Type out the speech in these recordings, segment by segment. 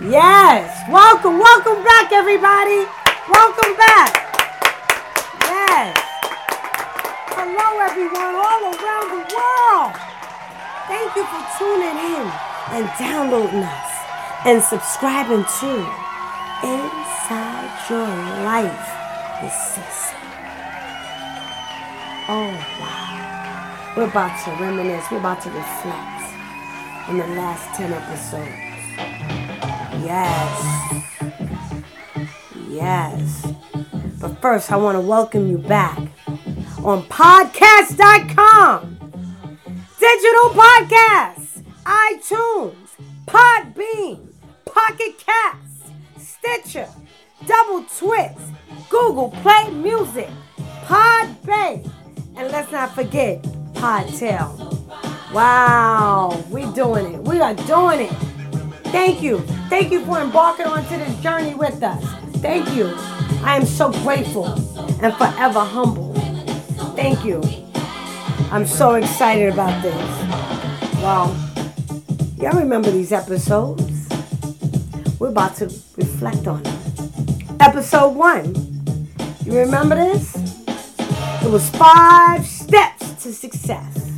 Yes. Welcome, welcome back, everybody. Welcome back. Yes. Hello, everyone, all around the world. Thank you for tuning in and downloading us and subscribing to Inside Your Life with Sissy. Oh, wow. We're about to reminisce, we're about to reflect on the last 10 episodes. Yes. Yes. But first, I want to welcome you back on podcast.com. Digital podcasts, iTunes, Podbean, Pocket Casts, Stitcher, Double Twist, Google Play Music, Podbay, and let's not forget Podtail. Wow, we are doing it. We are doing it. Thank you. Thank you for embarking onto this journey with us. Thank you. I am so grateful and forever humble. Thank you. I'm so excited about this. Wow. Y'all remember these episodes? We're about to reflect on them. Episode one. You remember this? It was five steps to success.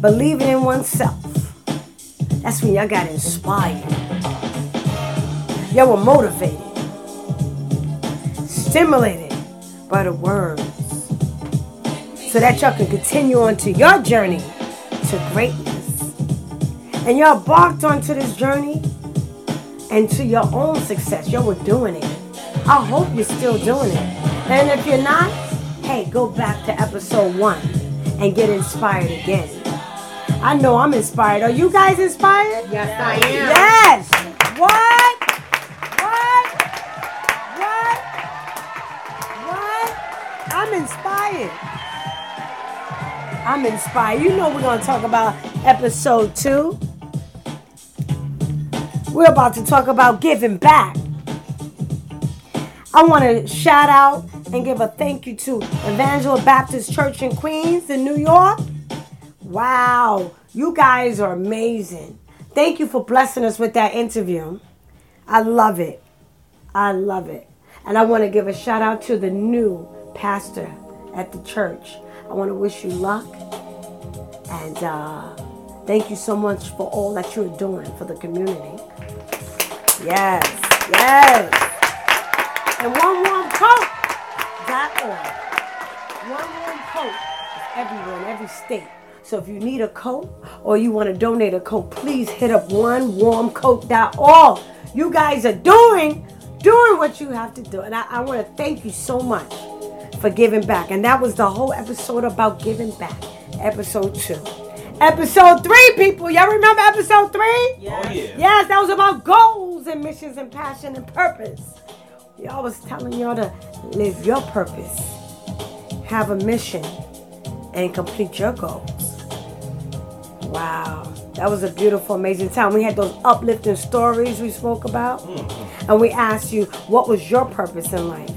Believing in oneself. That's when y'all got inspired. Y'all were motivated, stimulated by the words, so that y'all can continue on to your journey to greatness. And y'all embarked onto this journey and to your own success. Y'all were doing it. I hope you're still doing it. And if you're not, hey, go back to episode one and get inspired again. I know I'm inspired. Are you guys inspired? Yes, I am. Yes. What? What? What? What? I'm inspired. I'm inspired. You know we're going to talk about episode two. We're about to talk about giving back. I want to shout out and give a thank you to Evangel Baptist Church in Queens in New York. Wow, you guys are amazing. Thank you for blessing us with that interview. I love it. I love it. And I want to give a shout out to the new pastor at the church. I want to wish you luck. And uh, thank you so much for all that you're doing for the community. Yes, yes. And one warm coat. Dot org. One warm coat is everywhere in every state. So if you need a coat or you want to donate a coat, please hit up onewarmcoat.org. You guys are doing doing what you have to do. And I, I want to thank you so much for giving back. And that was the whole episode about giving back. Episode two. Episode three, people. Y'all remember episode three? Yes. Oh, yeah. Yes, that was about goals and missions and passion and purpose. Y'all was telling y'all to live your purpose, have a mission, and complete your goals. Wow. That was a beautiful, amazing time. We had those uplifting stories we spoke about. Mm-hmm. And we asked you, what was your purpose in life?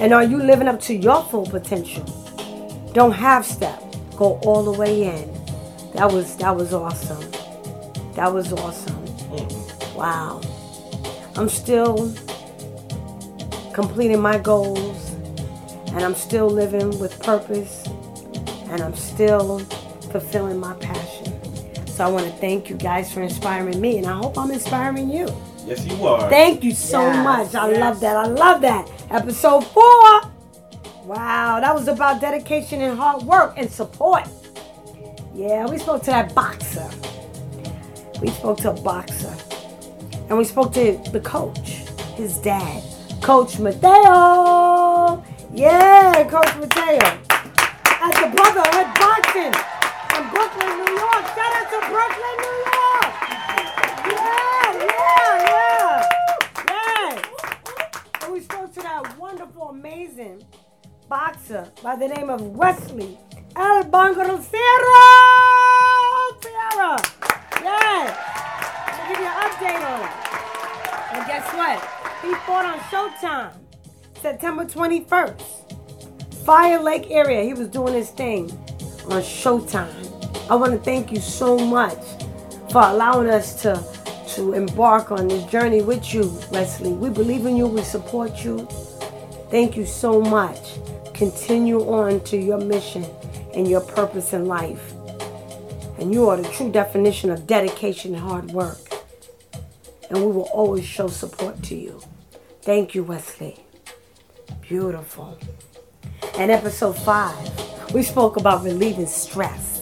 And are you living up to your full potential? Don't half step. Go all the way in. That was that was awesome. That was awesome. Mm-hmm. Wow. I'm still completing my goals and I'm still living with purpose and I'm still fulfilling my passion. So I want to thank you guys for inspiring me and I hope I'm inspiring you. Yes, you are. Thank you so Yes, much. I yes. love that. I love that. Episode four. Wow, that was about dedication and hard work and support. Yeah, we spoke to that boxer. We spoke to a boxer. And we spoke to the coach, his dad, Coach Mateo. Yeah, Coach Mateo. At the Brotherhood Boxing in Brooklyn, New York. Shout out to Brooklyn, New York. Yeah, yeah, yeah. Yeah. And we spoke to that wonderful, amazing boxer by the name of Wesley El Bangaro Sierra. Yeah. I'll give you an update on it. And guess what? He fought on Showtime September 21st. Fire Lake area. He was doing his thing on Showtime. I want to thank you so much for allowing us to to embark on this journey with you, Leslie. We believe in you, we support you. Thank you so much. Continue on to your mission and your purpose in life. And you are the true definition of dedication and hard work. And we will always show support to you. Thank you, Wesley. Beautiful. And episode five, we spoke about relieving stress.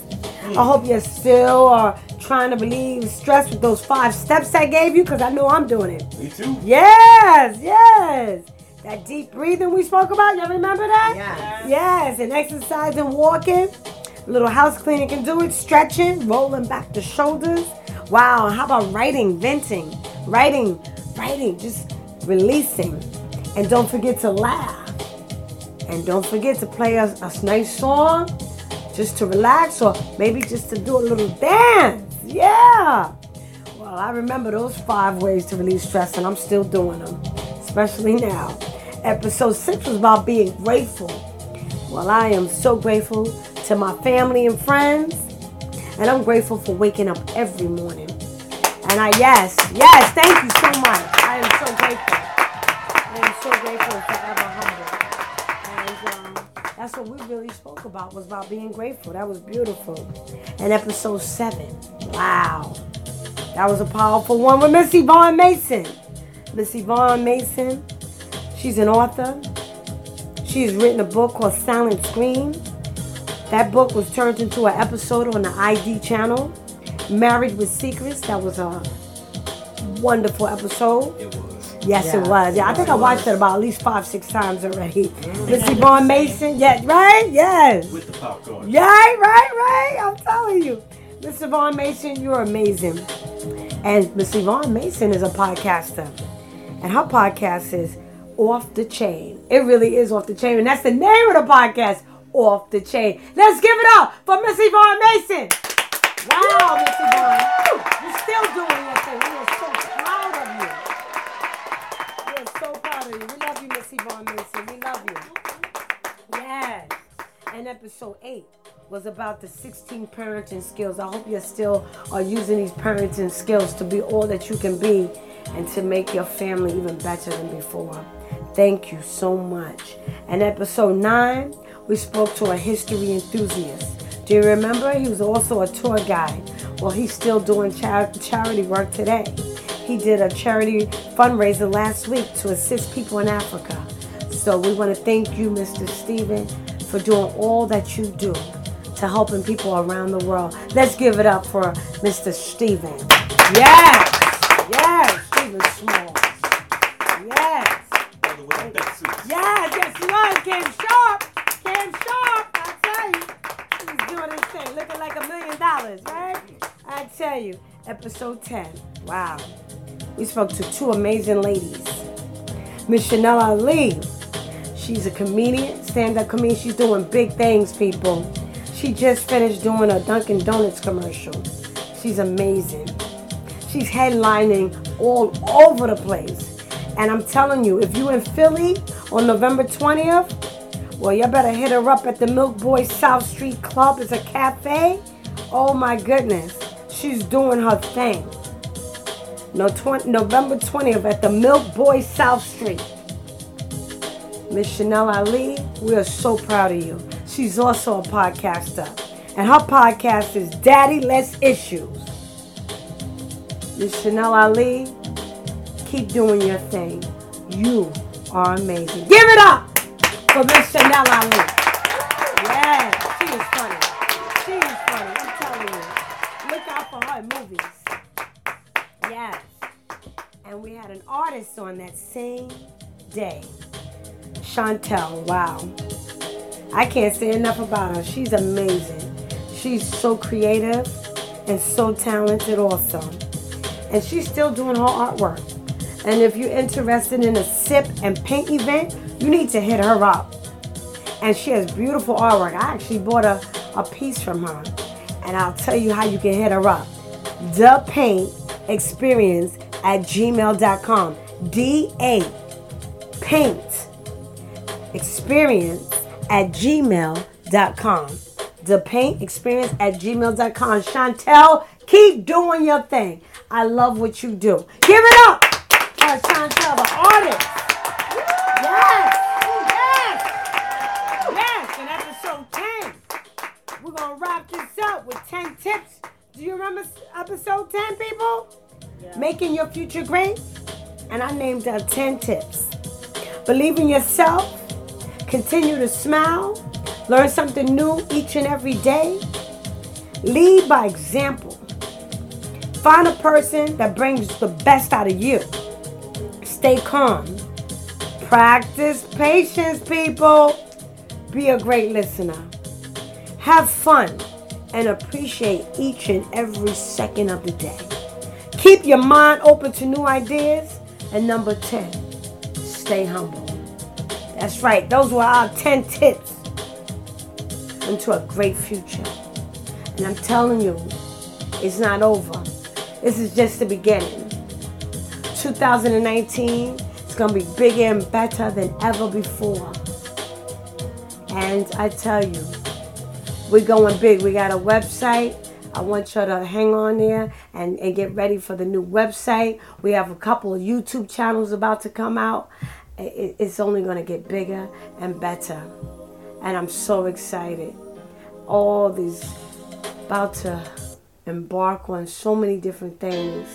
I hope you still are trying to relieve stress with those five steps I gave you because I know I'm doing it. Me too. Yes, yes. That deep breathing we spoke about, y'all remember that? Yes. Yes, and exercise and walking. A little house cleaning can do it. Stretching, rolling back the shoulders. Wow, how about writing, venting? Writing, writing, just releasing. And don't forget to laugh. And don't forget to play a, a nice song just to relax or maybe just to do a little dance. Yeah. Well, I remember those five ways to release stress, and I'm still doing them, especially now. Episode six was about being grateful. Well, I am so grateful to my family and friends, and I'm grateful for waking up every morning. And I, yes, yes, thank you so much. I am so grateful. I am so grateful forever that's what we really spoke about was about being grateful. That was beautiful. And episode seven, wow, that was a powerful one with Miss Yvonne Mason. Miss Yvonne Mason, she's an author. She's written a book called Silent Scream. That book was turned into an episode on the ID channel. Married with Secrets. That was a wonderful episode. It was. Yes, it was. Yeah, I think I watched it about at least five, six times already. Mm-hmm. Miss Yvonne Mason. Yeah, right? Yes. With the popcorn. Yeah, right, right. I'm telling you. Miss Yvonne Mason, you're amazing. And Miss Yvonne Mason is a podcaster. And her podcast is Off the Chain. It really is Off the Chain. And that's the name of the podcast, Off the Chain. Let's give it up for Miss Yvonne Mason. Wow, Miss Yvonne. You're still doing your thing. So proud of you. We love you, Miss Yvonne Mason. We love you. Yes. And episode eight was about the 16 parenting skills. I hope you still are using these parenting skills to be all that you can be and to make your family even better than before. Thank you so much. And episode nine, we spoke to a history enthusiast. Do you remember? He was also a tour guide. Well, he's still doing char- charity work today. He did a charity fundraiser last week to assist people in Africa. So we want to thank you, Mr. Steven, for doing all that you do to helping people around the world. Let's give it up for Mr. Steven. Yes, yes, Steven Small. Yes, yes, yes, he was. Cam Sharp, Cam Sharp. I tell you, he's doing his thing, looking like a million dollars, right? I tell you, episode 10. Wow. We spoke to two amazing ladies. Miss Chanel Ali. She's a comedian, stand-up comedian. She's doing big things, people. She just finished doing a Dunkin' Donuts commercial. She's amazing. She's headlining all over the place. And I'm telling you, if you're in Philly on November 20th, well, you better hit her up at the MilkBoy South Street Club. It's a cafe. Oh my goodness. She's doing her thing. No, 20, November 20th at the MilkBoy South Street. Miss Chanel Ali, we are so proud of you. She's also a podcaster. And her podcast is Daddy Less Issues. Miss Chanel Ali, keep doing your thing. You are amazing. Give it up for Miss Chanel Ali. Yes, she is funny. Movies. Yes. And we had an artist on that same day. Chantel, wow. I can't say enough about her. She's amazing. She's so creative and so talented also. And she's still doing her artwork. And if you're interested in a sip and paint event, you need to hit her up. And she has beautiful artwork. I actually bought a, a piece from her. And I'll tell you how you can hit her up. The Paint Experience at gmail.com. D A Paint experience at gmail.com. The paint experience at gmail.com. Chantel, Keep doing your thing. I love what you do. Give it up for Chantel, the artist. Yes, yes, yes. In episode 10, we're going to wrap this up with 10 tips. Do you remember episode 10, people? Making your future great? And I named that 10 tips. Believe in yourself. Continue to smile. Learn something new each and every day. Lead by example. Find a person that brings the best out of you. Stay calm. Practice patience, people. Be a great listener. Have fun and appreciate each and every second of the day. Keep your mind open to new ideas. And number 10, stay humble. That's right, those were our 10 tips into a great future. And I'm telling you, it's not over. This is just the beginning. 2019 is going to be bigger and better than ever before. And I tell you, we're going big. We got a website. I want you to hang on there and, and get ready for the new website. We have a couple of YouTube channels about to come out. It, it's only going to get bigger and better. And I'm so excited. All these about to embark on so many different things.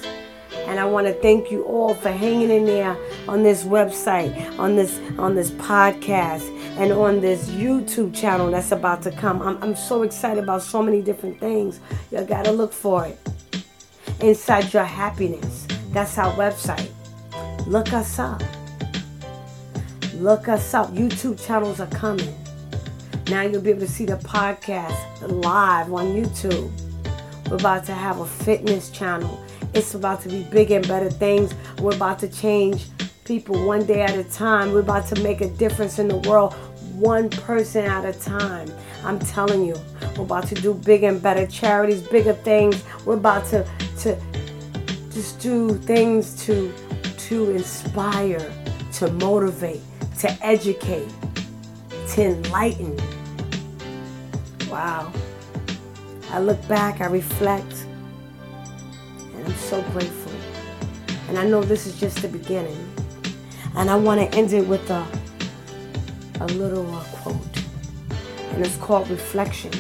And I want to thank you all for hanging in there on this website, on this on this podcast, and on this YouTube channel that's about to come. I'm, I'm so excited about so many different things. You gotta look for it. Inside your happiness. That's our website. Look us up. Look us up. YouTube channels are coming. Now you'll be able to see the podcast live on YouTube. We're about to have a fitness channel. It's about to be bigger and better things. We're about to change people one day at a time. We're about to make a difference in the world one person at a time. I'm telling you, we're about to do bigger and better charities, bigger things. We're about to to just do things to to inspire, to motivate, to educate, to enlighten. Wow. I look back, I reflect, and I'm so grateful. And I know this is just the beginning. And I want to end it with a, a little uh, quote. And it's called Reflection.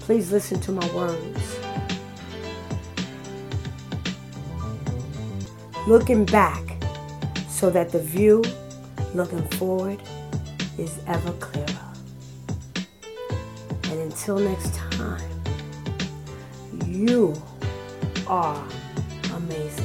Please listen to my words. Looking back so that the view looking forward is ever clearer. And until next time, you are amazing.